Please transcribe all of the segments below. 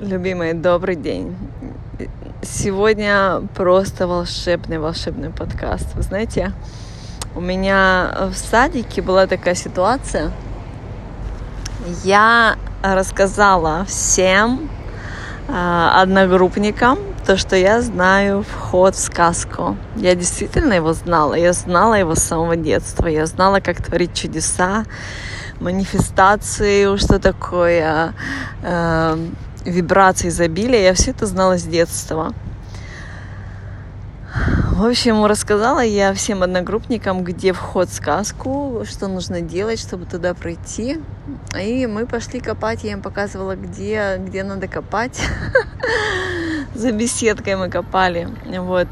Любимый, добрый день. Сегодня просто волшебный, волшебный подкаст. Вы знаете, у меня в садике была такая ситуация. Я рассказала всем э, одногруппникам то, что я знаю вход в сказку. Я действительно его знала. Я знала его с самого детства. Я знала, как творить чудеса, манифестации, что такое э, вибрации изобилия, я все это знала с детства. В общем, рассказала я всем одногруппникам, где вход в сказку, что нужно делать, чтобы туда пройти. И мы пошли копать, я им показывала, где, где надо копать. За беседкой мы копали. Вот.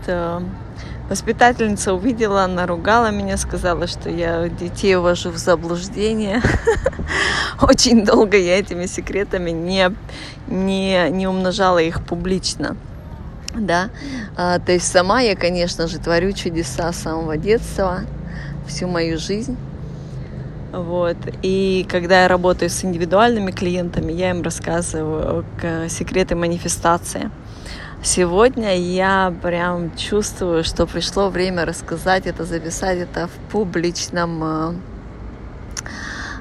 Воспитательница увидела, наругала меня, сказала, что я детей увожу в заблуждение. Очень долго я этими секретами не, не, не умножала их публично. Да, а, то есть сама я, конечно же, творю чудеса с самого детства, всю мою жизнь. Вот. И когда я работаю с индивидуальными клиентами, я им рассказываю секреты манифестации. Сегодня я прям чувствую, что пришло время рассказать это, записать это в публичном э,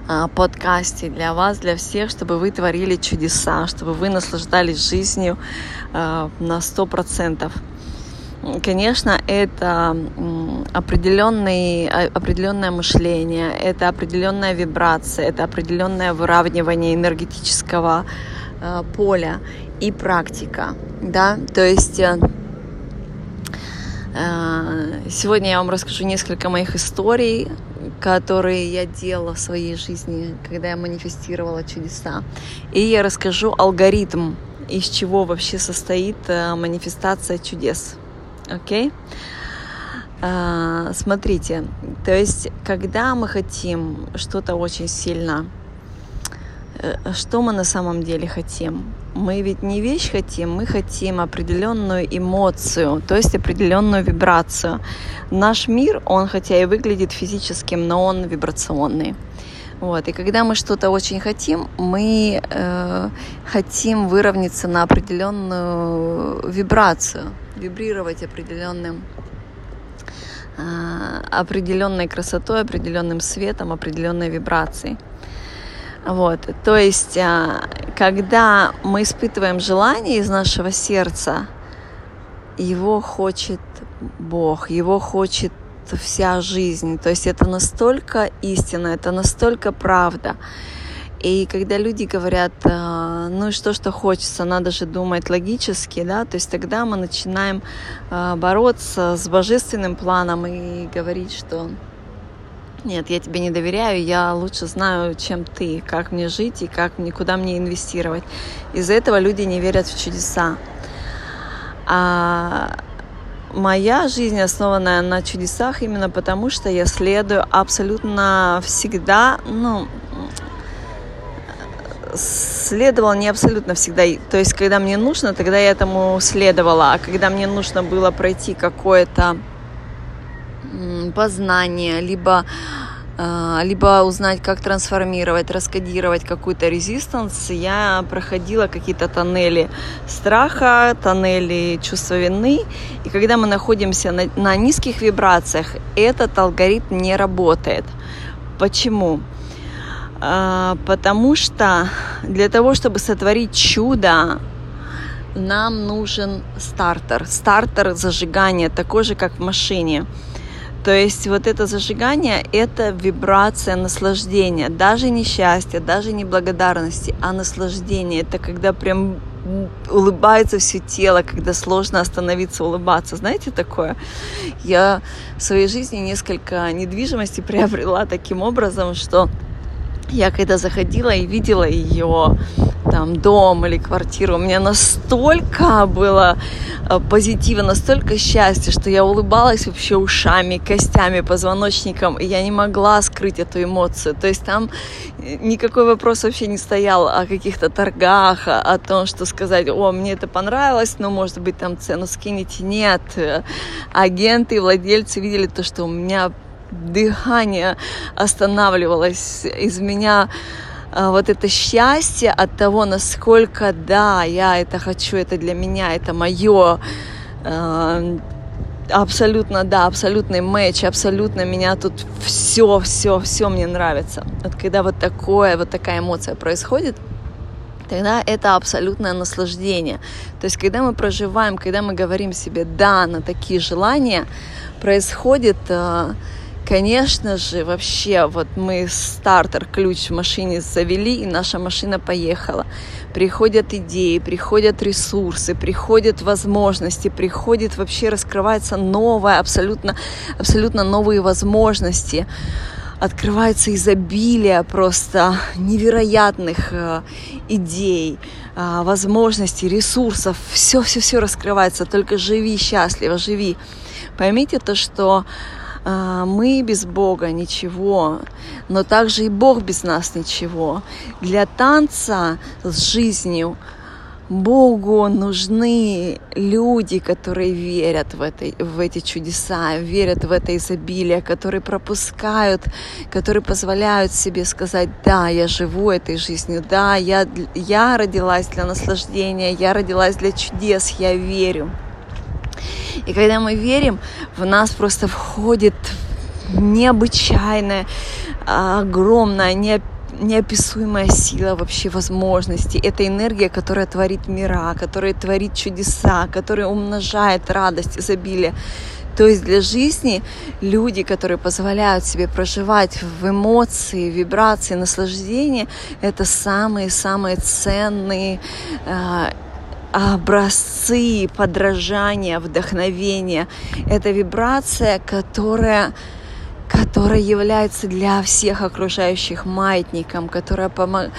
э, подкасте для вас, для всех, чтобы вы творили чудеса, чтобы вы наслаждались жизнью э, на сто процентов. Конечно, это определенный, определенное мышление, это определенная вибрация, это определенное выравнивание энергетического поля и практика, да, то есть э, э, сегодня я вам расскажу несколько моих историй, которые я делала в своей жизни, когда я манифестировала чудеса, и я расскажу алгоритм, из чего вообще состоит э, манифестация чудес, окей? Okay? Смотрите, то есть, когда мы хотим что-то очень сильно что мы на самом деле хотим? Мы ведь не вещь хотим, мы хотим определенную эмоцию, то есть определенную вибрацию. Наш мир, он хотя и выглядит физическим, но он вибрационный. Вот. И когда мы что-то очень хотим, мы э, хотим выровняться на определенную вибрацию, вибрировать определенным э, определенной красотой, определенным светом, определенной вибрацией. Вот, то есть, а, когда мы испытываем желание из нашего сердца, его хочет Бог, его хочет вся жизнь. То есть это настолько истина, это настолько правда. И когда люди говорят, а, ну что, что хочется, надо же думать логически, да, то есть тогда мы начинаем а, бороться с божественным планом и говорить, что нет, я тебе не доверяю, я лучше знаю, чем ты, как мне жить и как мне, куда мне инвестировать. Из-за этого люди не верят в чудеса. А моя жизнь основанная на чудесах именно потому, что я следую абсолютно всегда, ну, следовала не абсолютно всегда. То есть, когда мне нужно, тогда я этому следовала. А когда мне нужно было пройти какое-то познание, либо а, либо узнать, как трансформировать, раскодировать какую-то резистанс, я проходила какие-то тоннели страха, тоннели чувства вины. И когда мы находимся на, на низких вибрациях, этот алгоритм не работает. Почему? А, потому что для того, чтобы сотворить чудо, нам нужен стартер. Стартер зажигания, такой же, как в машине. То есть вот это зажигание – это вибрация наслаждения, даже не счастья, даже не благодарности, а наслаждение. Это когда прям улыбается все тело, когда сложно остановиться улыбаться. Знаете такое? Я в своей жизни несколько недвижимости приобрела таким образом, что я когда заходила и видела ее там дом или квартиру, у меня настолько было э, позитива, настолько счастья, что я улыбалась вообще ушами, костями, позвоночником, и я не могла скрыть эту эмоцию. То есть там э, никакой вопрос вообще не стоял о каких-то торгах, о том, что сказать, о, мне это понравилось, но, может быть, там цену скинете. Нет. Агенты и владельцы видели то, что у меня дыхание останавливалось, из меня а, вот это счастье от того, насколько, да, я это хочу, это для меня, это мое, а, абсолютно, да, абсолютный матч, абсолютно меня тут все, все, все мне нравится. Вот когда вот такое, вот такая эмоция происходит, тогда это абсолютное наслаждение. То есть, когда мы проживаем, когда мы говорим себе «да» на такие желания, происходит а, Конечно же, вообще, вот мы стартер, ключ в машине завели, и наша машина поехала. Приходят идеи, приходят ресурсы, приходят возможности, приходит вообще раскрывается новое, абсолютно, абсолютно новые возможности. Открывается изобилие просто невероятных э, идей, э, возможностей, ресурсов. Все-все-все раскрывается. Только живи счастливо, живи. Поймите то, что мы без Бога ничего, но также и Бог без нас ничего. Для танца с жизнью Богу нужны люди, которые верят в, это, в эти чудеса, верят в это изобилие, которые пропускают, которые позволяют себе сказать, да, я живу этой жизнью, да, я, я родилась для наслаждения, я родилась для чудес, я верю. И когда мы верим, в нас просто входит необычайная, огромная, неописуемая сила вообще возможностей. Это энергия, которая творит мира, которая творит чудеса, которая умножает радость, изобилие. То есть для жизни люди, которые позволяют себе проживать в эмоции, вибрации, наслаждения, это самые-самые ценные э, образцы подражания, вдохновения. Это вибрация, которая которая является для всех окружающих маятником, которая помогает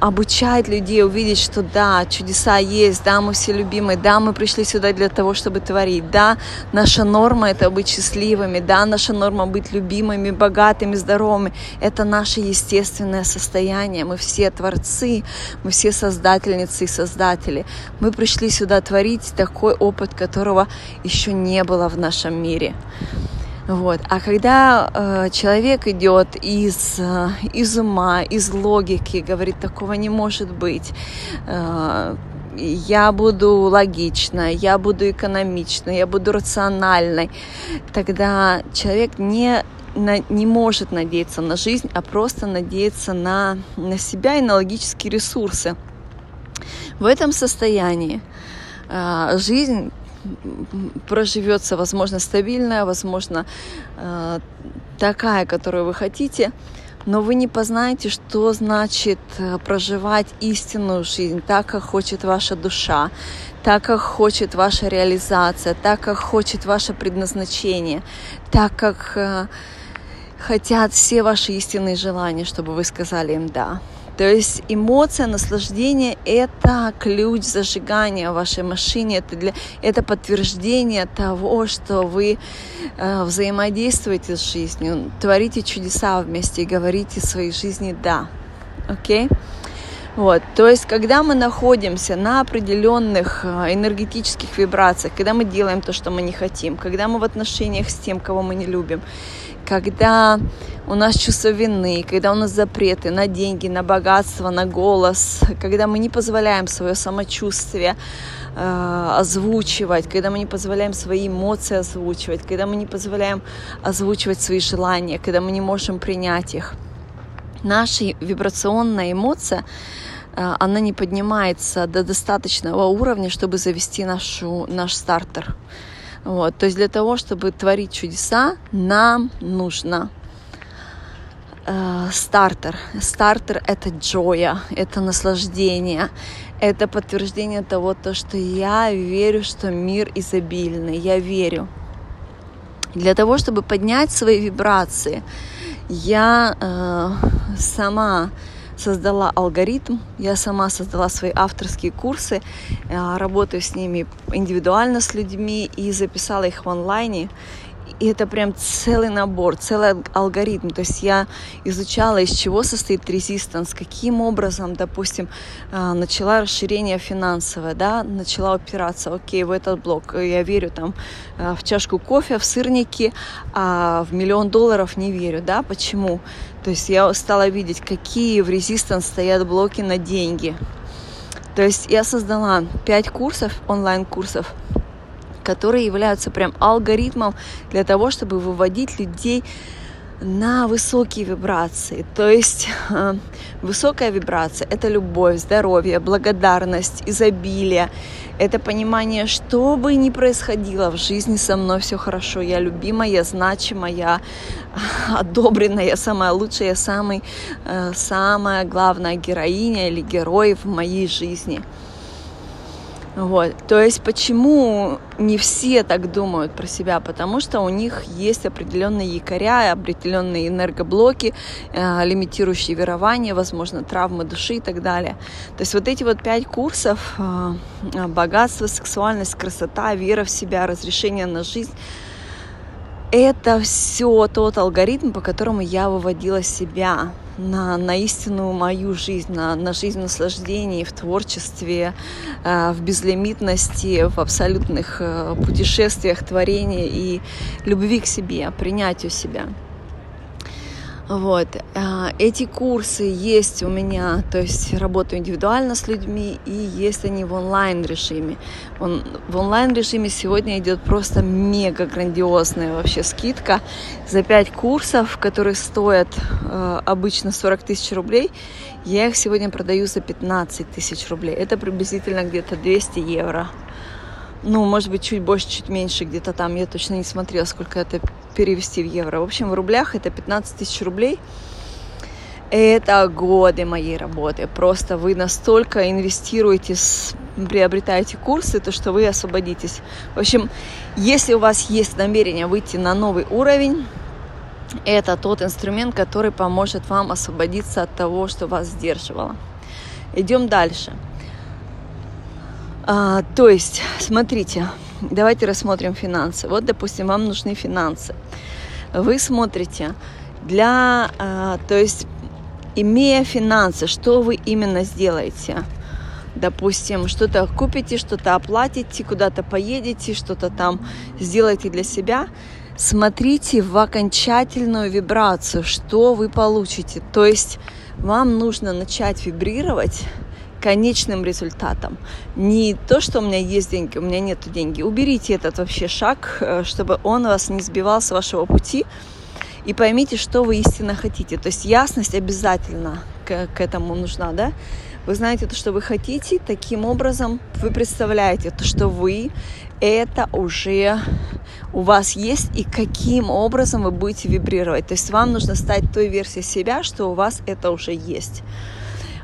обучает людей увидеть, что да, чудеса есть, да, мы все любимые, да, мы пришли сюда для того, чтобы творить, да, наша норма это быть счастливыми, да, наша норма быть любимыми, богатыми, здоровыми, это наше естественное состояние, мы все творцы, мы все создательницы и создатели, мы пришли сюда творить такой опыт, которого еще не было в нашем мире. Вот. А когда э, человек идет из, э, из ума, из логики, говорит, такого не может быть, э, я буду логичной, я буду экономичной, я буду рациональной, тогда человек не на, не может надеяться на жизнь, а просто надеяться на, на себя и на логические ресурсы. В этом состоянии э, жизнь проживется, возможно, стабильная, возможно, э, такая, которую вы хотите, но вы не познаете, что значит э, проживать истинную жизнь, так, как хочет ваша душа, так, как хочет ваша реализация, так, как хочет ваше предназначение, так, как э, хотят все ваши истинные желания, чтобы вы сказали им «да». То есть эмоция, наслаждение – это ключ зажигания вашей машине, это, для, это подтверждение того, что вы э, взаимодействуете с жизнью, творите чудеса вместе и говорите своей жизни «да». Окей? Вот, то есть, когда мы находимся на определенных э, энергетических вибрациях, когда мы делаем то, что мы не хотим, когда мы в отношениях с тем, кого мы не любим, когда у нас чувство вины, когда у нас запреты на деньги, на богатство, на голос, когда мы не позволяем свое самочувствие э, озвучивать, когда мы не позволяем свои эмоции озвучивать, когда мы не позволяем озвучивать свои желания, когда мы не можем принять их. Наша вибрационная эмоция э, она не поднимается до достаточного уровня, чтобы завести нашу, наш стартер. Вот. То есть для того, чтобы творить чудеса, нам нужно э, стартер. Стартер — это джоя, это наслаждение, это подтверждение того, то, что я верю, что мир изобильный, я верю. Для того, чтобы поднять свои вибрации, я э, сама создала алгоритм, я сама создала свои авторские курсы, э, работаю с ними индивидуально с людьми и записала их в онлайне. И это прям целый набор, целый алгоритм. То есть я изучала, из чего состоит резистанс, каким образом, допустим, а, начала расширение финансовое, да, начала упираться, окей, в этот блок, я верю там в чашку кофе, в сырники, а в миллион долларов не верю, да, почему? То есть я стала видеть, какие в резистанс стоят блоки на деньги. То есть я создала 5 курсов, онлайн-курсов, которые являются прям алгоритмом для того, чтобы выводить людей на высокие вибрации. То есть э, высокая вибрация – это любовь, здоровье, благодарность, изобилие. Это понимание, что бы ни происходило в жизни со мной, все хорошо. Я любимая, я значимая, я одобренная, я самая лучшая, я самый, э, самая главная героиня или герой в моей жизни – вот. То есть почему не все так думают про себя? Потому что у них есть определенные якоря, определенные энергоблоки, э, лимитирующие верования, возможно, травмы души и так далее. То есть вот эти вот пять курсов э, – богатство, сексуальность, красота, вера в себя, разрешение на жизнь – это все тот алгоритм, по которому я выводила себя на, на истинную мою жизнь, на, на жизнь в наслаждении, в творчестве, э, в безлимитности, в абсолютных э, путешествиях, творении и любви к себе, принятию себя. Вот. А, эти курсы есть у меня, то есть работаю индивидуально с людьми, и есть они в онлайн режиме. Он, в онлайн режиме сегодня идет просто мега грандиозная вообще скидка за 5 курсов, которые стоят э, обычно 40 тысяч рублей. Я их сегодня продаю за 15 тысяч рублей. Это приблизительно где-то 200 евро ну, может быть, чуть больше, чуть меньше, где-то там, я точно не смотрела, сколько это перевести в евро. В общем, в рублях это 15 тысяч рублей. Это годы моей работы. Просто вы настолько инвестируете, приобретаете курсы, то что вы освободитесь. В общем, если у вас есть намерение выйти на новый уровень, это тот инструмент, который поможет вам освободиться от того, что вас сдерживало. Идем дальше. А, то есть, смотрите, давайте рассмотрим финансы. Вот, допустим, вам нужны финансы. Вы смотрите для, а, то есть, имея финансы, что вы именно сделаете? Допустим, что-то купите, что-то оплатите, куда-то поедете, что-то там сделаете для себя. Смотрите в окончательную вибрацию, что вы получите. То есть вам нужно начать вибрировать конечным результатом. Не то, что у меня есть деньги, у меня нет деньги. Уберите этот вообще шаг, э, чтобы он вас не сбивал с вашего пути. И поймите, что вы истинно хотите. То есть ясность обязательно к, к этому нужна, да? Вы знаете то, что вы хотите, таким образом вы представляете то, что вы это уже у вас есть и каким образом вы будете вибрировать. То есть вам нужно стать той версией себя, что у вас это уже есть.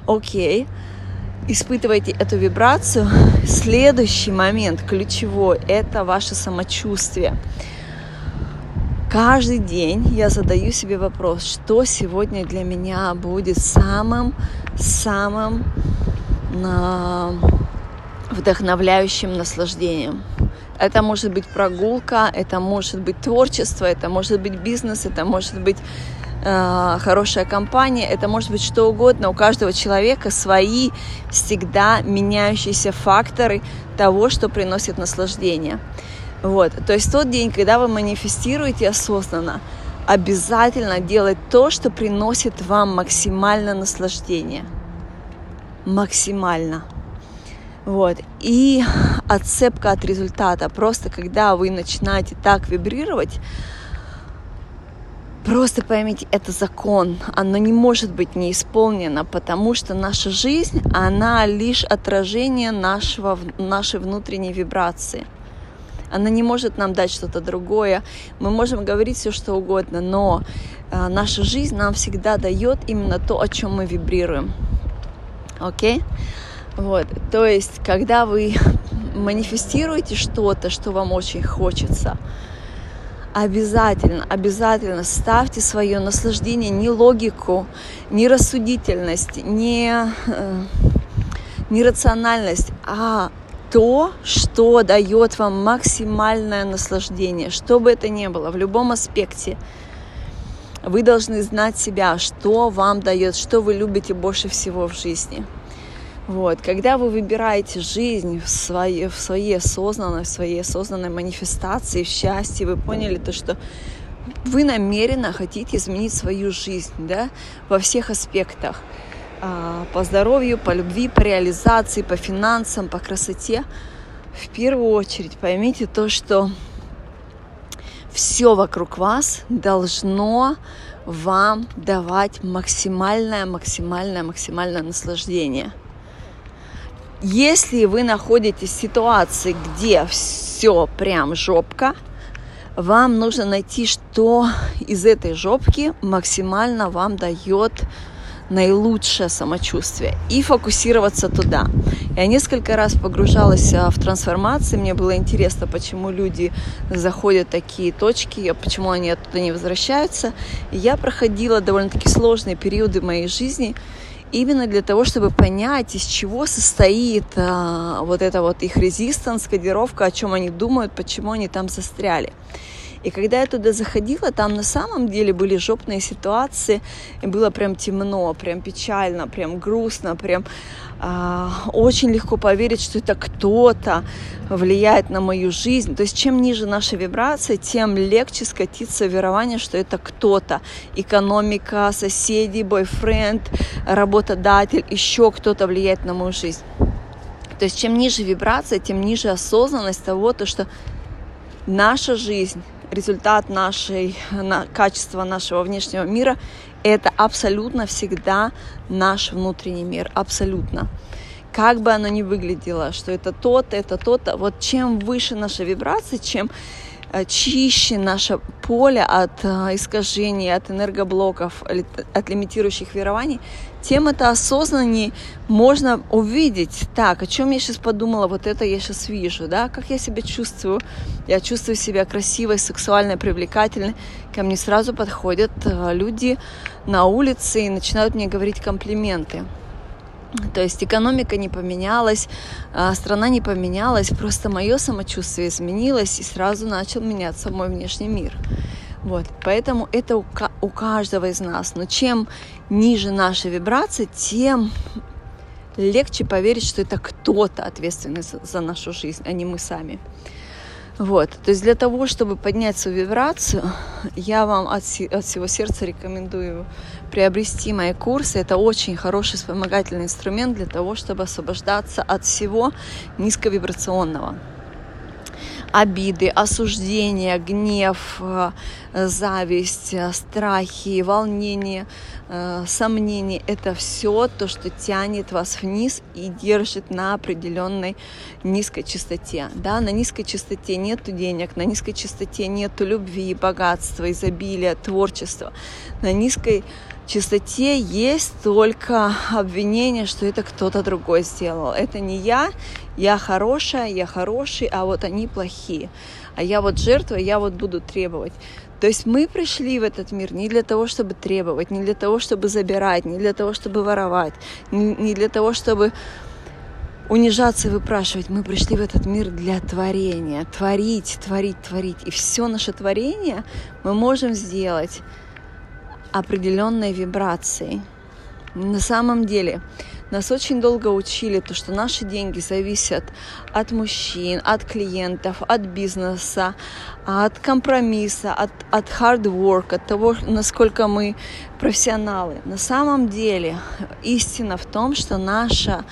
Окей. Okay испытываете эту вибрацию, следующий момент ключевой – это ваше самочувствие. Каждый день я задаю себе вопрос, что сегодня для меня будет самым, самым на вдохновляющим наслаждением. Это может быть прогулка, это может быть творчество, это может быть бизнес, это может быть хорошая компания, это может быть что угодно. У каждого человека свои всегда меняющиеся факторы того, что приносит наслаждение. Вот. То есть тот день, когда вы манифестируете осознанно, обязательно делать то, что приносит вам максимально наслаждение. Максимально. Вот. И отцепка от результата. Просто когда вы начинаете так вибрировать, Просто поймите, это закон, оно не может быть не исполнено, потому что наша жизнь, она лишь отражение нашего, нашей внутренней вибрации. Она не может нам дать что-то другое. Мы можем говорить все, что угодно, но э, наша жизнь нам всегда дает именно то, о чем мы вибрируем. Окей? Okay? Вот, то есть, когда вы манифестируете что-то, что вам очень хочется, обязательно, обязательно ставьте свое наслаждение, не логику, не рассудительность, не, э, не рациональность, а то, что дает вам максимальное наслаждение, что бы это ни было, в любом аспекте. Вы должны знать себя, что вам дает, что вы любите больше всего в жизни. Вот. Когда вы выбираете жизнь в своей, в своей осознанной, в своей осознанной манифестации, в счастье, вы поняли то, что вы намеренно хотите изменить свою жизнь да, во всех аспектах. А, по здоровью, по любви, по реализации, по финансам, по красоте. В первую очередь поймите то, что все вокруг вас должно вам давать максимальное, максимальное, максимальное наслаждение. Если вы находитесь в ситуации, где все прям жопка, вам нужно найти, что из этой жопки максимально вам дает наилучшее самочувствие и фокусироваться туда. Я несколько раз погружалась а, в трансформации, мне было интересно, почему люди заходят в такие точки, почему они оттуда не возвращаются. И я проходила довольно-таки сложные периоды моей жизни, именно для того, чтобы понять, из чего состоит а, вот эта вот их резистанс, кодировка, о чем они думают, почему они там застряли. И когда я туда заходила, там на самом деле были жопные ситуации, и было прям темно, прям печально, прям грустно, прям очень легко поверить, что это кто-то влияет на мою жизнь. То есть чем ниже наша вибрация, тем легче скатиться в верование, что это кто-то. Экономика, соседи, бойфренд, работодатель, еще кто-то влияет на мою жизнь. То есть чем ниже вибрация, тем ниже осознанность того, то, что наша жизнь результат нашей, на, качества нашего внешнего мира, это абсолютно всегда наш внутренний мир, абсолютно. Как бы оно ни выглядело, что это то-то, это то-то, вот чем выше наша вибрация, чем чище наше поле от э, искажений, от энергоблоков, от лимитирующих верований, тем это осознаннее можно увидеть. Так, о чем я сейчас подумала, вот это я сейчас вижу, да, как я себя чувствую. Я чувствую себя красивой, сексуальной, привлекательной. Ко мне сразу подходят э, люди на улице и начинают мне говорить комплименты. То есть экономика не поменялась, а, страна не поменялась, просто мое самочувствие изменилось и сразу начал меняться мой внешний мир. Вот, поэтому это у, каждого из нас. Но чем ниже наша вибрация, тем легче поверить, что это кто-то ответственный за нашу жизнь, а не мы сами. Вот, то есть для того, чтобы поднять свою вибрацию, я вам от, от всего сердца рекомендую приобрести мои курсы. Это очень хороший вспомогательный инструмент для того, чтобы освобождаться от всего низковибрационного обиды, осуждения, гнев, э, зависть, э, страхи, волнение, э, сомнения. Это все то, что тянет вас вниз и держит на определенной низкой частоте. Да, на низкой частоте нету денег, на низкой частоте нету любви, богатства, изобилия, творчества. На низкой чистоте есть только обвинение, что это кто-то другой сделал. Это не я, я хорошая, я хороший, а вот они плохие. А я вот жертва, я вот буду требовать. То есть мы пришли в этот мир не для того, чтобы требовать, не для того, чтобы забирать, не для того, чтобы воровать, не для того, чтобы унижаться и выпрашивать. Мы пришли в этот мир для творения. Творить, творить, творить. И все наше творение мы можем сделать определенной вибрацией. На самом деле, нас очень долго учили, то, что наши деньги зависят от мужчин, от клиентов, от бизнеса, от компромисса, от, от hard work, от того, насколько мы профессионалы. На самом деле истина в том, что наше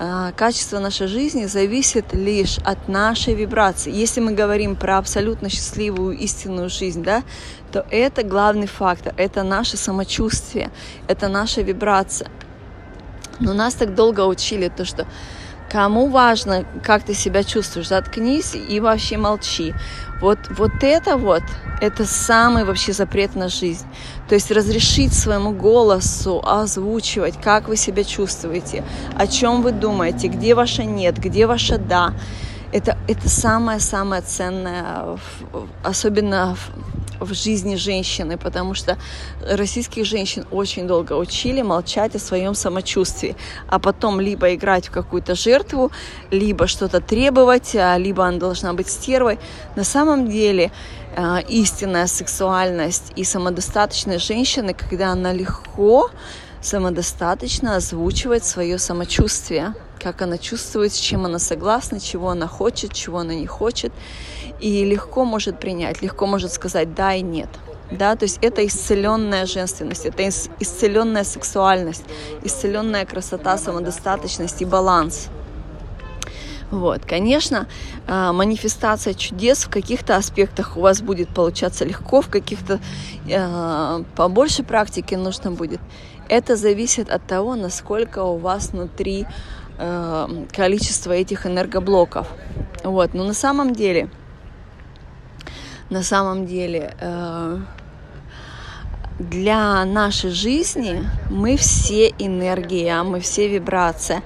э, качество нашей жизни зависит лишь от нашей вибрации. Если мы говорим про абсолютно счастливую истинную жизнь, да, то это главный фактор, это наше самочувствие, это наша вибрация. Но нас так долго учили то, что кому важно, как ты себя чувствуешь, заткнись и вообще молчи. Вот, вот это вот, это самый вообще запрет на жизнь. То есть разрешить своему голосу озвучивать, как вы себя чувствуете, о чем вы думаете, где ваше нет, где ваше да. Это, это самое-самое ценное, особенно в жизни женщины, потому что российских женщин очень долго учили молчать о своем самочувствии, а потом либо играть в какую-то жертву, либо что-то требовать, а, либо она должна быть стервой. На самом деле э, истинная сексуальность и самодостаточность женщины, когда она легко самодостаточно озвучивает свое самочувствие, как она чувствует, с чем она согласна, чего она хочет, чего она не хочет, и легко может принять, легко может сказать да и нет. Да, то есть это исцеленная женственность, это исцеленная сексуальность, исцеленная красота, самодостаточность и баланс. Вот, конечно, а, манифестация чудес в каких-то аспектах у вас будет получаться легко, в каких-то э, побольше практики нужно будет. Это зависит от того, насколько у вас внутри э, количество этих энергоблоков. Вот, но на самом деле, на самом деле, э, для нашей жизни мы все энергия, мы все вибрация.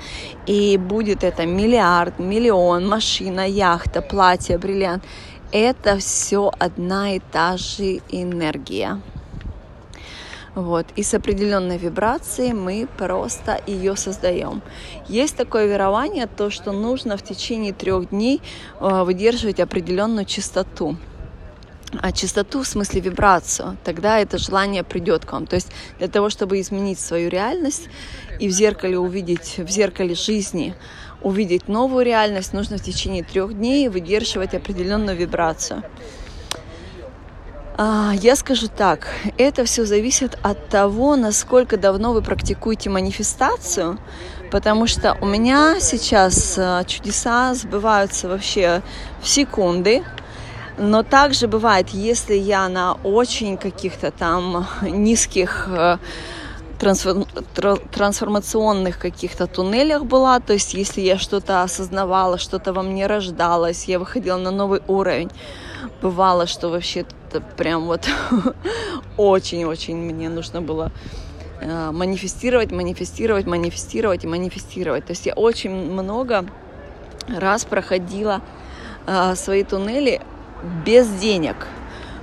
И будет это миллиард, миллион, машина, яхта, платье, бриллиант. Это все одна и та же энергия. Вот. И с определенной вибрацией мы просто ее создаем. Есть такое верование, то, что нужно в течение трех дней э, выдерживать определенную частоту а чистоту в смысле вибрацию, тогда это желание придет к вам. То есть для того, чтобы изменить свою реальность и в зеркале увидеть, в зеркале жизни увидеть новую реальность, нужно в течение трех дней выдерживать определенную вибрацию. А, я скажу так, это все зависит от того, насколько давно вы практикуете манифестацию, потому что у меня сейчас а, чудеса сбываются вообще в секунды, но также бывает, если я на очень каких-то там низких э, трансформационных каких-то туннелях была, то есть если я что-то осознавала, что-то во мне рождалось, я выходила на новый уровень, бывало, что вообще это прям вот очень-очень мне нужно было э, манифестировать, манифестировать, манифестировать и манифестировать. То есть я очень много раз проходила э, свои туннели без денег,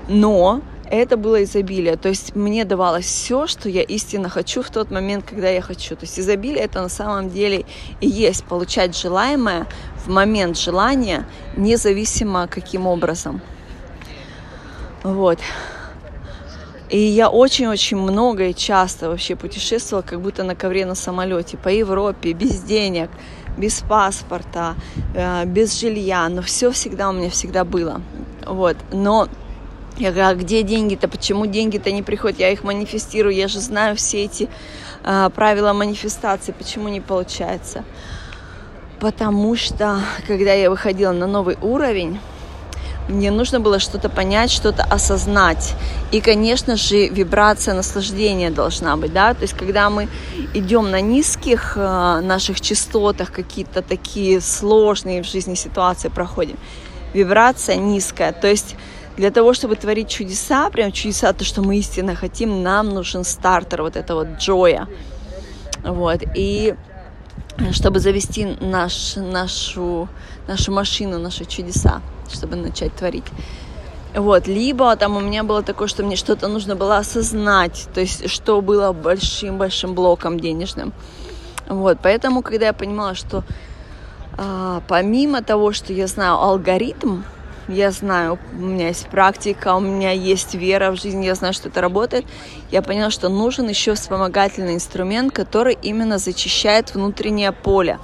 но это было изобилие. То есть мне давалось все, что я истинно хочу в тот момент, когда я хочу. То есть изобилие это на самом деле и есть получать желаемое в момент желания, независимо каким образом. Вот. И я очень-очень много и часто вообще путешествовала, как будто на ковре на самолете, по Европе, без денег, без паспорта, э, без жилья, но все всегда у меня всегда было. Вот. Но я говорю, а где деньги-то? Почему деньги-то не приходят? Я их манифестирую, я же знаю все эти а, правила манифестации. Почему не получается? Потому что, когда я выходила на новый уровень, мне нужно было что-то понять, что-то осознать. И, конечно же, вибрация наслаждения должна быть, да, то есть когда мы идем на низких э, наших частотах, какие-то такие сложные в жизни ситуации проходим, вибрация низкая, то есть для того, чтобы творить чудеса, прям чудеса, то, что мы истинно хотим, нам нужен стартер вот этого джоя. Вот. И чтобы завести наш, нашу, нашу машину, наши чудеса, чтобы начать творить. Вот, либо там у меня было такое, что мне что-то нужно было осознать, то есть что было большим-большим блоком денежным. Вот, поэтому, когда я понимала, что а, помимо того, что я знаю алгоритм, я знаю, у меня есть практика, у меня есть вера в жизнь, я знаю, что это работает, я поняла, что нужен еще вспомогательный инструмент, который именно зачищает внутреннее поле.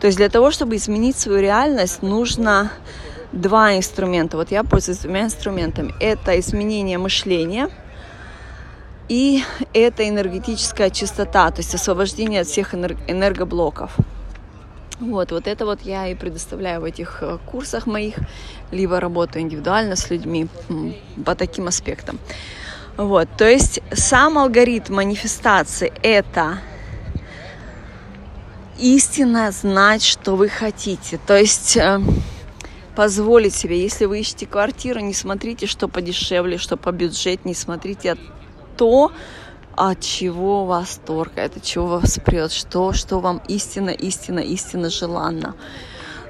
То есть для того, чтобы изменить свою реальность, нужно два инструмента. Вот я пользуюсь двумя инструментами. Это изменение мышления и это энергетическая чистота, то есть освобождение от всех энергоблоков. Вот, вот это вот я и предоставляю в этих э, курсах моих, либо работаю индивидуально с людьми по таким аспектам. Вот, то есть сам алгоритм манифестации – это истинно знать, что вы хотите. То есть э, позволить себе, если вы ищете квартиру, не смотрите, что подешевле, что по бюджет, не смотрите то, от чего вас торкает, от чего вас прет, что, что вам истинно, истинно, истинно желанно.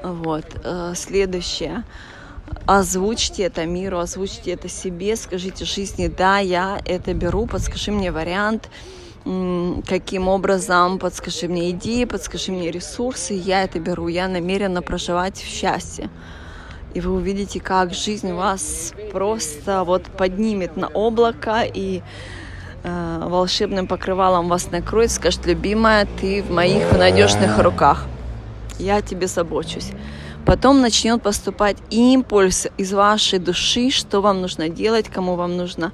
Вот. Э, следующее. озвучьте это миру, озвучьте это себе, скажите жизни, да, я это беру, подскажи мне вариант, каким образом, подскажи мне идеи, подскажи мне ресурсы, я это беру, я намерена проживать в счастье. И вы увидите, как жизнь вас просто вот поднимет на облако и волшебным покрывалом вас накроет, скажет, любимая, ты в моих надежных руках. Я тебе забочусь. Потом начнет поступать импульс из вашей души, что вам нужно делать, кому вам нужно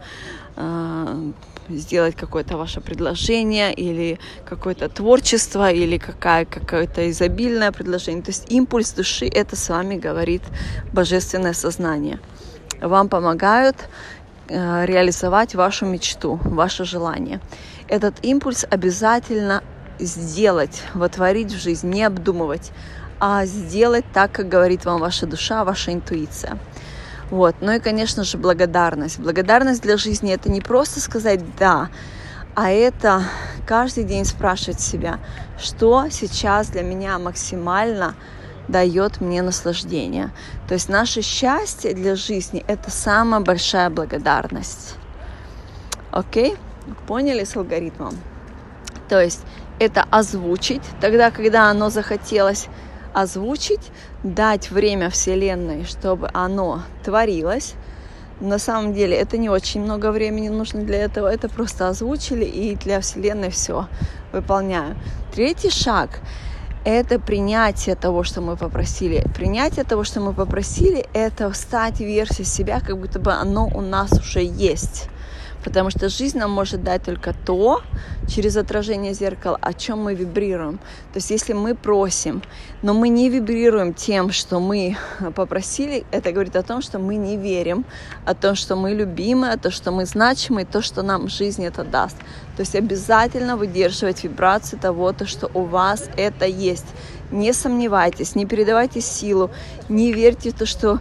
э, сделать какое-то ваше предложение или какое-то творчество или какая, какое-то изобильное предложение. То есть импульс души – это с вами говорит божественное сознание. Вам помогают э, реализовать вашу мечту, ваше желание. Этот импульс обязательно сделать, вотворить в жизнь, не обдумывать, а сделать так, как говорит вам ваша душа, ваша интуиция. Вот. Ну и, конечно же, благодарность. Благодарность для жизни это не просто сказать «да», а это каждый день спрашивать себя, что сейчас для меня максимально дает мне наслаждение. То есть наше счастье для жизни – это самая большая благодарность. Окей? Поняли с алгоритмом? То есть это озвучить тогда, когда оно захотелось, озвучить, дать время Вселенной, чтобы оно творилось. На самом деле это не очень много времени нужно для этого, это просто озвучили и для Вселенной все выполняю. Третий шаг – это принятие того, что мы попросили. Принятие того, что мы попросили, это стать версией себя, как будто бы оно у нас уже есть. Потому что жизнь нам может дать только то, через отражение зеркала, о чем мы вибрируем. То есть если мы просим, но мы не вибрируем тем, что мы попросили, это говорит о том, что мы не верим, о том, что мы любимы, о том, что мы значимы, то, что нам жизнь это даст. То есть обязательно выдерживать вибрации того, то, что у вас это есть. Не сомневайтесь, не передавайте силу, не верьте в то, что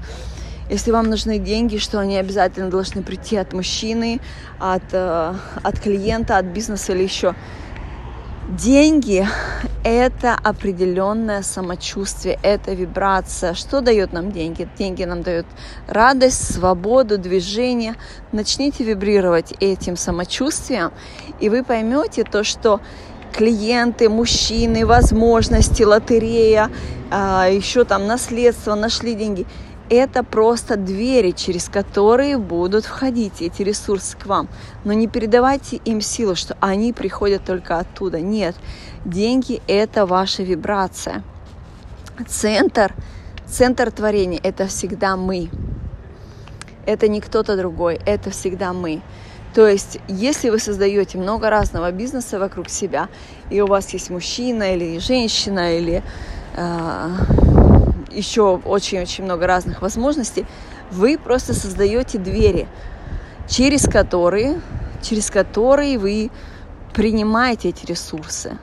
если вам нужны деньги, что они обязательно должны прийти от мужчины, от, э, от клиента, от бизнеса или еще. Деньги – это определенное самочувствие, это вибрация. Что дает нам деньги? Деньги нам дают радость, свободу, движение. Начните вибрировать этим самочувствием, и вы поймете то, что клиенты, мужчины, возможности, лотерея, а, еще там наследство, нашли деньги – это просто двери, через которые будут входить эти ресурсы к вам. Но не передавайте им силу, что они приходят только оттуда. Нет, деньги – это ваша вибрация. Центр, центр творения – это всегда мы. Это не кто-то другой, это всегда мы. То есть, если вы создаете много разного бизнеса вокруг себя, и у вас есть мужчина или женщина, или э, еще очень-очень много разных возможностей, вы просто создаете двери, через которые, через которые вы принимаете эти ресурсы.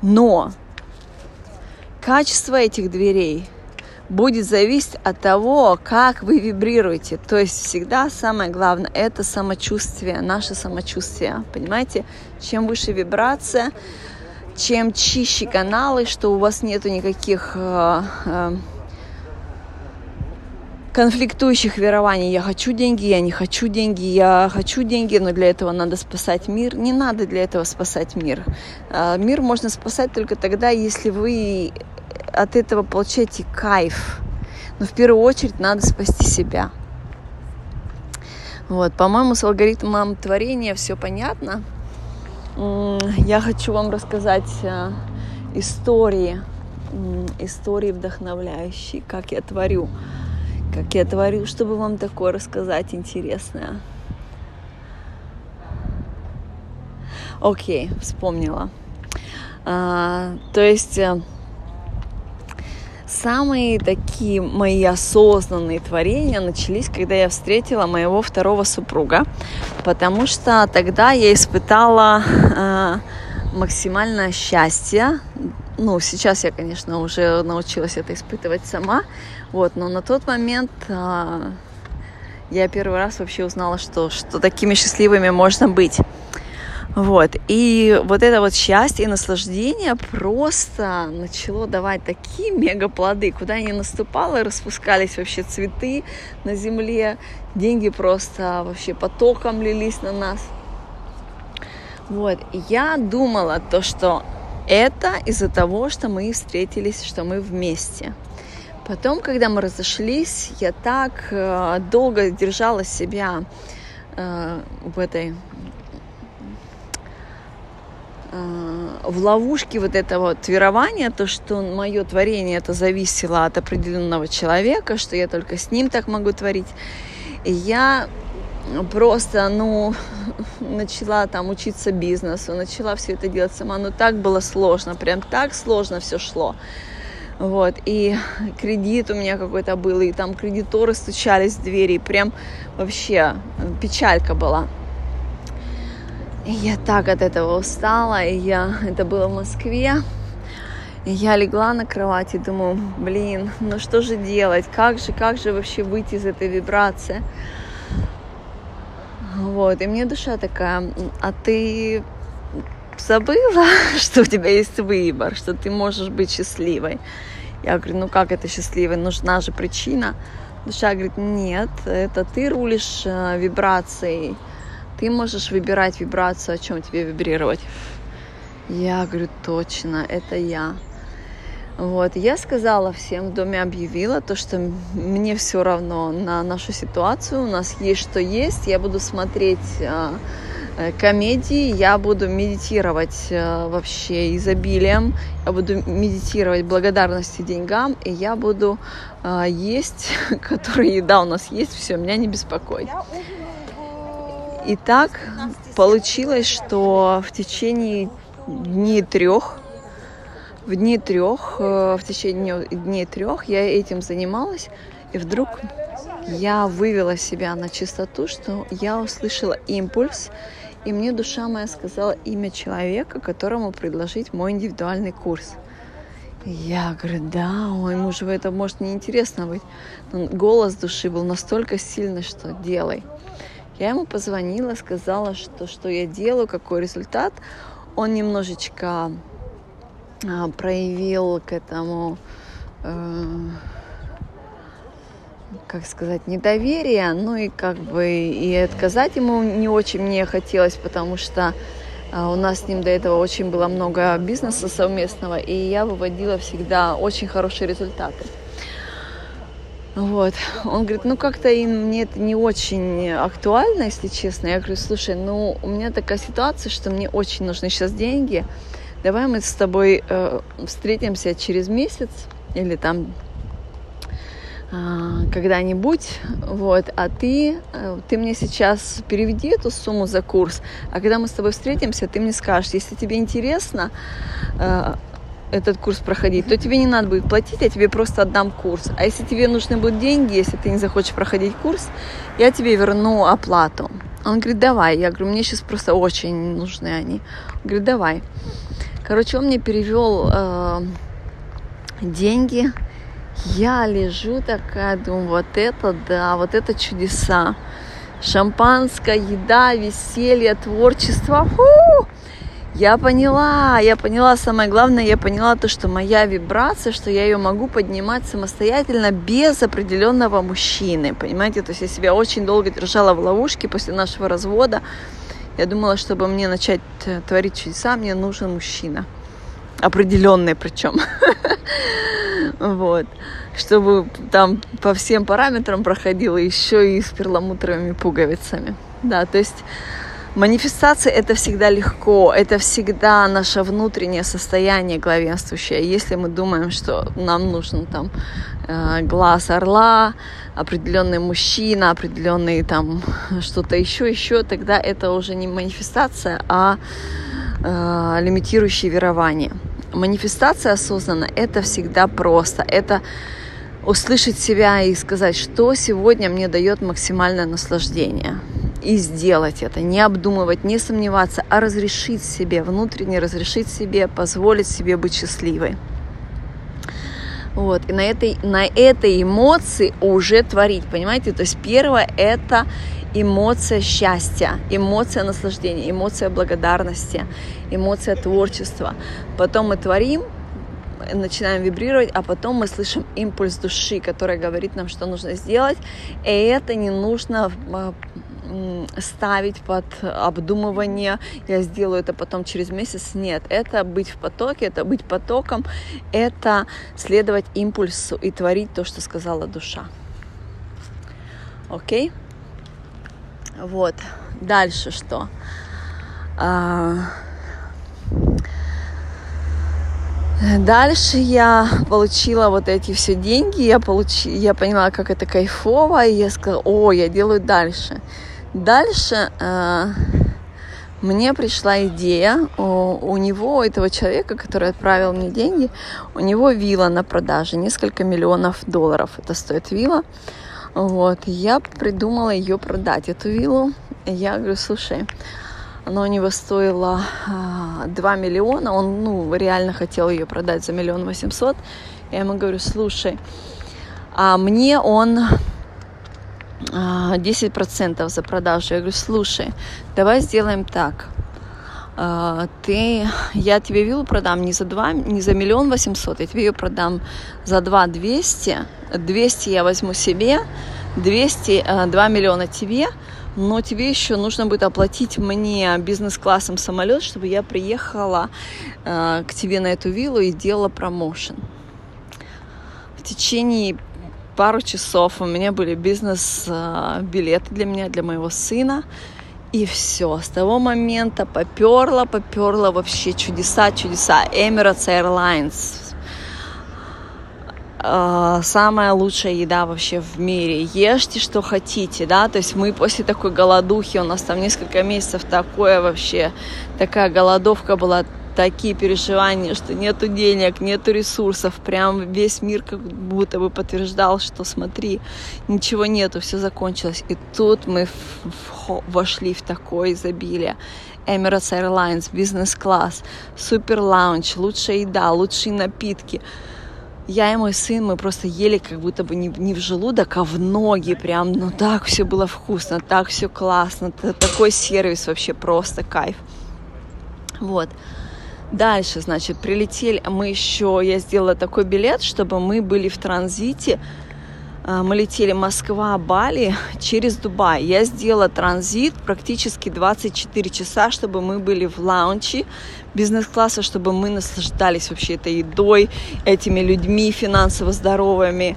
Но качество этих дверей будет зависеть от того, как вы вибрируете. То есть всегда самое главное – это самочувствие, наше самочувствие. Понимаете? Чем выше вибрация, чем чище каналы, что у вас нету никаких э, э, конфликтующих верований. Я хочу деньги, я не хочу деньги, я хочу деньги, но для этого надо спасать мир. Не надо для этого спасать мир. Э, мир можно спасать только тогда, если вы от этого получаете кайф. Но в первую очередь надо спасти себя. Вот, по-моему, с алгоритмом творения все понятно я хочу вам рассказать э, истории, истории вдохновляющие, как я творю, как я творю, чтобы вам такое рассказать интересное. Окей, вспомнила. А, то есть э, самые такие мои осознанные творения начались, когда я встретила моего второго супруга, потому что тогда я испытала э, максимальное счастье. Ну, сейчас я, конечно, уже научилась это испытывать сама, вот, но на тот момент э, я первый раз вообще узнала, что, что такими счастливыми можно быть. Вот. И вот это вот счастье и наслаждение просто начало давать такие мега плоды. Куда не наступала, распускались вообще цветы на земле. Деньги просто вообще потоком лились на нас. Вот. Я думала то, что это из-за того, что мы встретились, что мы вместе. Потом, когда мы разошлись, я так э, долго держала себя э, в этой в ловушке вот этого тверования, то, что мое творение это зависело от определенного человека, что я только с ним так могу творить. И я просто, ну, начала там учиться бизнесу, начала все это делать сама, но так было сложно, прям так сложно все шло. Вот, и кредит у меня какой-то был, и там кредиторы стучались в двери, и прям вообще печалька была. Я так от этого устала, и я, это было в Москве, и я легла на кровать и думаю, блин, ну что же делать, как же, как же вообще выйти из этой вибрации? Вот, и мне душа такая, а ты забыла, что у тебя есть выбор, что ты можешь быть счастливой. Я говорю, ну как это счастливой, нужна же причина. Душа говорит, нет, это ты рулишь э, вибрацией, ты можешь выбирать вибрацию, о чем тебе вибрировать. Я говорю, точно, это я. Вот, я сказала всем в доме, объявила то, что мне все равно на нашу ситуацию, у нас есть что есть, я буду смотреть а, э, комедии, я буду медитировать э, вообще изобилием, я буду медитировать благодарности деньгам, и я буду э, есть, которая еда у нас есть, все, меня не беспокоит. И так получилось, что в течение дней трех в дни трех, э, в течение дней трех я этим занималась, и вдруг я вывела себя на чистоту, что я услышала импульс, и мне душа моя сказала имя человека, которому предложить мой индивидуальный курс. Я говорю, да, ой, мужу это может неинтересно быть. Но голос души был настолько сильный, что делай. Я ему позвонила, сказала, что, что я делаю, какой результат. Он немножечко а, проявил к этому, э, как сказать, недоверие, ну и как бы и отказать ему не очень мне хотелось, потому что э, у нас с ним до этого очень было много бизнеса совместного, и я выводила всегда очень хорошие результаты. Вот. Он говорит, ну как-то мне это не очень актуально, если честно. Я говорю, слушай, ну у меня такая ситуация, что мне очень нужны сейчас деньги, давай мы с тобой э, встретимся через месяц или там э, когда-нибудь, вот, а ты, э, ты мне сейчас переведи эту сумму за курс, а когда мы с тобой встретимся, ты мне скажешь, если тебе интересно э, этот курс проходить, то тебе не надо будет платить, я тебе просто отдам курс. А если тебе нужны будут деньги, если ты не захочешь проходить курс, я тебе верну оплату. Он говорит, давай. Я говорю, мне сейчас просто очень нужны они. Он говорит, давай. Короче, он мне перевел э, деньги. Я лежу такая, думаю, вот это да, вот это чудеса. Шампанское, еда, веселье, творчество. Фу! Я поняла, я поняла, самое главное, я поняла то, что моя вибрация, что я ее могу поднимать самостоятельно без определенного мужчины, понимаете? То есть я себя очень долго держала в ловушке после нашего развода, я думала, чтобы мне начать э, творить чудеса, мне нужен мужчина. Определенный причем. Вот. Чтобы там по всем параметрам проходило еще и с перламутровыми пуговицами. Да, то есть Манифестация это всегда легко, это всегда наше внутреннее состояние главенствующее. Если мы думаем, что нам нужен там э, глаз орла, определенный мужчина, определенный там что-то еще, еще, тогда это уже не манифестация, а э, лимитирующее верование. Манифестация осознанно это всегда просто. Это услышать себя и сказать, что сегодня мне дает максимальное наслаждение и сделать это, не обдумывать, не сомневаться, а разрешить себе, внутренне разрешить себе, позволить себе быть счастливой. Вот, и на этой, на этой эмоции уже творить, понимаете? То есть первое – это эмоция счастья, эмоция наслаждения, эмоция благодарности, эмоция творчества. Потом мы творим, начинаем вибрировать, а потом мы слышим импульс души, который говорит нам, что нужно сделать. И это не нужно а, ставить под обдумывание, я сделаю это потом через месяц. Нет, это быть в потоке, это быть потоком, это следовать импульсу и творить то, что сказала душа. Окей? Вот. Дальше что? А... Дальше я получила вот эти все деньги, я, получи, я поняла, как это кайфово, и я сказала, о, я делаю дальше. Дальше э, мне пришла идея, у, у него, у этого человека, который отправил мне деньги, у него вилла на продаже, несколько миллионов долларов это стоит вилла. Вот, я придумала ее продать, эту виллу. Я говорю, слушай, она у него стоила а, 2 миллиона, он, ну, реально хотел ее продать за миллион восемьсот. Я ему говорю, слушай, а мне он 10% а, за продажу. Я говорю, слушай, давай сделаем так. А, ты, я тебе виллу продам не за 2, не за миллион восемьсот, я тебе ее продам за 2 200. 200 я возьму себе, 200, 2 миллиона тебе, но тебе еще нужно будет оплатить мне бизнес-классом самолет, чтобы я приехала к тебе на эту виллу и делала промоушен. В течение пару часов у меня были бизнес-билеты для меня, для моего сына. И все, с того момента поперла, поперла вообще чудеса, чудеса. Emirates Airlines, а, самая лучшая еда вообще в мире. Ешьте, что хотите, да, то есть мы после такой голодухи, у нас там несколько месяцев такое вообще, такая голодовка была, такие переживания, что нету денег, нету ресурсов, прям весь мир как будто бы подтверждал, что смотри, ничего нету, все закончилось. И тут мы вошли в такое изобилие. Emirates Airlines, бизнес-класс, супер лаунч, лучшая еда, лучшие напитки – я и мой сын, мы просто ели как будто бы не, не в желудок, а в ноги прям. Ну так все было вкусно, так все классно. Такой сервис вообще просто кайф. Вот. Дальше, значит, прилетели, мы еще, я сделала такой билет, чтобы мы были в транзите а, мы летели Москва, Бали через Дубай. Я сделала транзит практически 24 часа, чтобы мы были в лаунче бизнес-класса, чтобы мы наслаждались вообще этой едой, этими людьми финансово здоровыми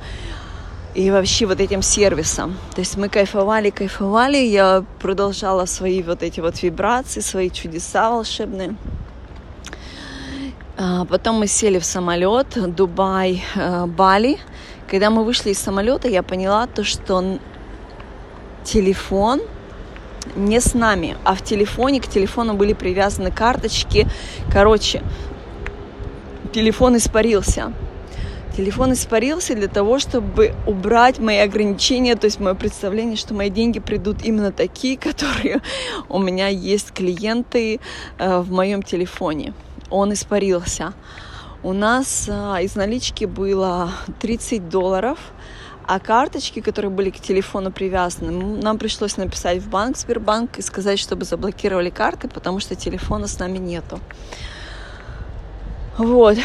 и вообще вот этим сервисом. То есть мы кайфовали, кайфовали, я продолжала свои вот эти вот вибрации, свои чудеса волшебные. А, потом мы сели в самолет Дубай, э, Бали. Когда мы вышли из самолета, я поняла то, что телефон не с нами, а в телефоне, к телефону были привязаны карточки. Короче, телефон испарился. Телефон испарился для того, чтобы убрать мои ограничения, то есть мое представление, что мои деньги придут именно такие, которые у меня есть клиенты э, в моем телефоне. Он испарился. У нас а, из налички было 30 долларов, а карточки, которые были к телефону привязаны, нам пришлось написать в банк Сбербанк и сказать, чтобы заблокировали карты, потому что телефона с нами нету. Вот,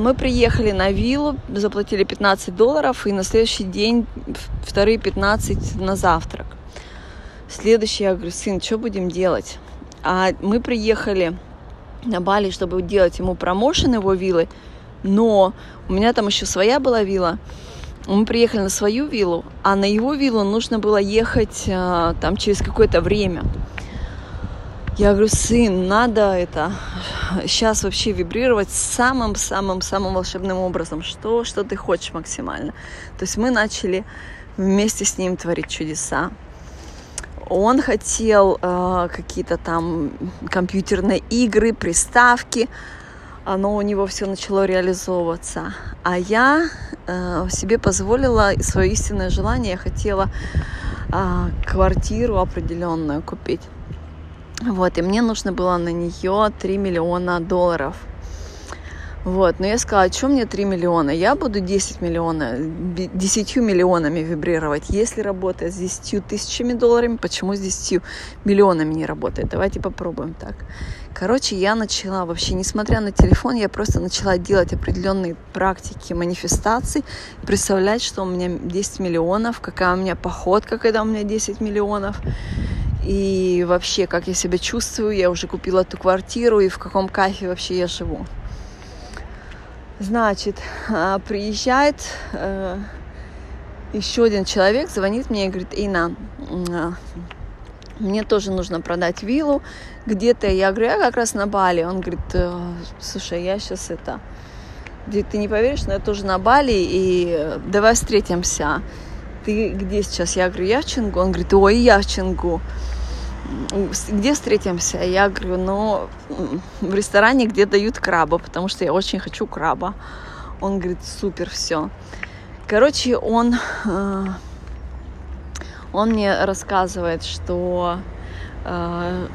мы приехали на виллу, заплатили 15 долларов, и на следующий день вторые 15 на завтрак. Следующий, я говорю, сын, что будем делать? А мы приехали на Бали, чтобы делать ему промоушен его виллы, но у меня там еще своя была вилла. Мы приехали на свою виллу, а на его виллу нужно было ехать а, там через какое-то время. Я говорю, сын, надо это сейчас вообще вибрировать самым-самым-самым волшебным образом. Что, что ты хочешь максимально. То есть мы начали вместе с ним творить чудеса. Он хотел э, какие-то там компьютерные игры, приставки. Оно у него все начало реализовываться. А я э, себе позволила свое истинное желание. Я хотела э, квартиру определенную купить. Вот, и мне нужно было на нее 3 миллиона долларов. Вот, но я сказала, что мне 3 миллиона? Я буду 10 миллионов, 10 миллионами вибрировать. Если работает с 10 тысячами долларами, почему с 10 миллионами не работает? Давайте попробуем так. Короче, я начала вообще, несмотря на телефон, я просто начала делать определенные практики манифестаций, представлять, что у меня 10 миллионов, какая у меня походка, когда у меня 10 миллионов, и вообще, как я себя чувствую, я уже купила эту квартиру, и в каком кайфе вообще я живу. Значит, а, приезжает э, еще один человек, звонит мне и говорит, Ина, а, мне тоже нужно продать виллу где-то. Я говорю, я как раз на Бали. Он говорит, «Э, слушай, я сейчас это... Ты не поверишь, но я тоже на Бали, и давай встретимся. Ты где сейчас? Я говорю, я в Чингу. Он говорит, ой, я в Чингу где встретимся? Я говорю, ну, в ресторане, где дают краба, потому что я очень хочу краба. Он говорит, супер, все. Короче, он, э, он мне рассказывает, что э,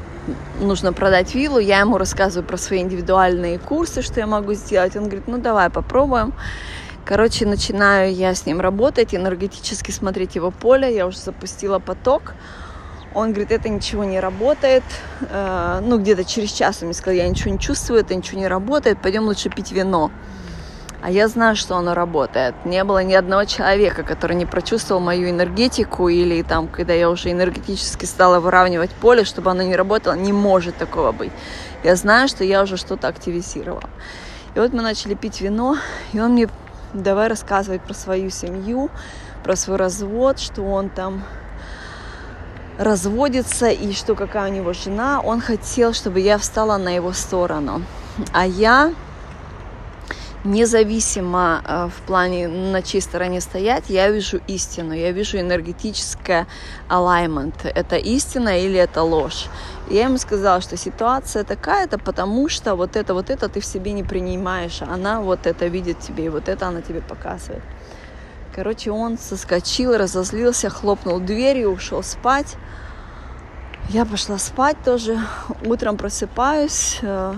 нужно продать виллу. Я ему рассказываю про свои индивидуальные курсы, что я могу сделать. Он говорит, ну, давай попробуем. Короче, начинаю я с ним работать, энергетически смотреть его поле. Я уже запустила поток. Он говорит, это ничего не работает. Э, ну, где-то через час он мне сказал, я ничего не чувствую, это ничего не работает, пойдем лучше пить вино. А я знаю, что оно работает. Не было ни одного человека, который не прочувствовал мою энергетику или там, когда я уже энергетически стала выравнивать поле, чтобы оно не работало, не может такого быть. Я знаю, что я уже что-то активизировала. И вот мы начали пить вино, и он мне давай рассказывать про свою семью, про свой развод, что он там разводится и что какая у него жена, он хотел, чтобы я встала на его сторону. А я независимо э, в плане на чьей стороне стоять, я вижу истину, я вижу энергетическое alignment. Это истина или это ложь. Я ему сказала, что ситуация такая-то, потому что вот это, вот это ты в себе не принимаешь, она вот это видит тебе, и вот это она тебе показывает. Короче, он соскочил, разозлился, хлопнул дверью, ушел спать. Я пошла спать тоже. Утром просыпаюсь э,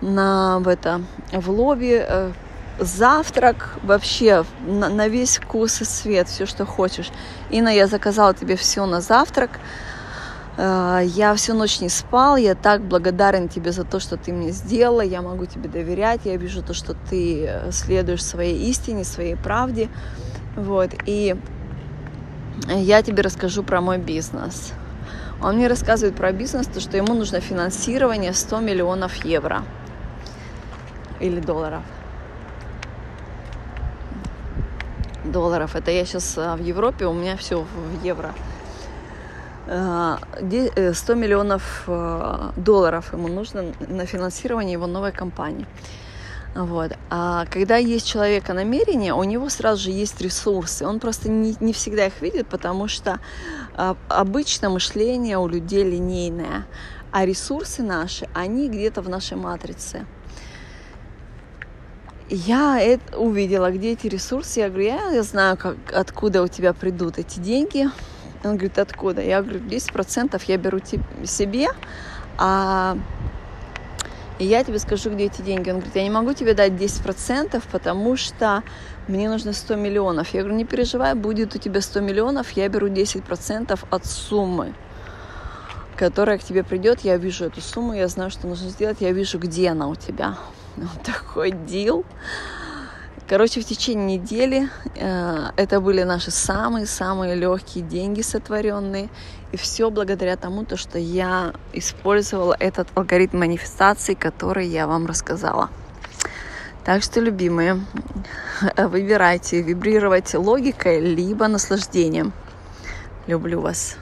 на, в, это, в лобби. Э, завтрак вообще на, на весь вкус и свет, все, что хочешь. Инна, я заказала тебе все на завтрак. Э, я всю ночь не спал, я так благодарен тебе за то, что ты мне сделала, я могу тебе доверять, я вижу то, что ты э, следуешь своей истине, своей правде, вот, и я тебе расскажу про мой бизнес. Он мне рассказывает про бизнес, то, что ему нужно финансирование 100 миллионов евро или долларов. Долларов. Это я сейчас э, в Европе, у меня все в евро. 100 э, э, миллионов э, долларов ему нужно на финансирование его новой компании. Вот. А когда есть человека намерение, у него сразу же есть ресурсы. Он просто не, не всегда их видит, потому что а, обычно мышление у людей линейное, а ресурсы наши, они где-то в нашей матрице. Я это увидела, где эти ресурсы. Я говорю, я, я знаю, как, откуда у тебя придут эти деньги. Он говорит, откуда? Я говорю, 10% я беру себе, а я тебе скажу, где эти деньги. Он говорит, я не могу тебе дать 10%, потому что мне нужно 100 миллионов. Я говорю, не переживай, будет у тебя 100 миллионов, я беру 10% от суммы, которая к тебе придет. Я вижу эту сумму, я знаю, что нужно сделать, я вижу, где она у тебя. Вот такой дел. Короче, в течение недели э, это были наши самые-самые легкие деньги сотворенные. И все благодаря тому, то, что я использовала этот алгоритм манифестации, который я вам рассказала. Так что, любимые, выбирайте, вибрировать логикой, либо наслаждением. Люблю вас.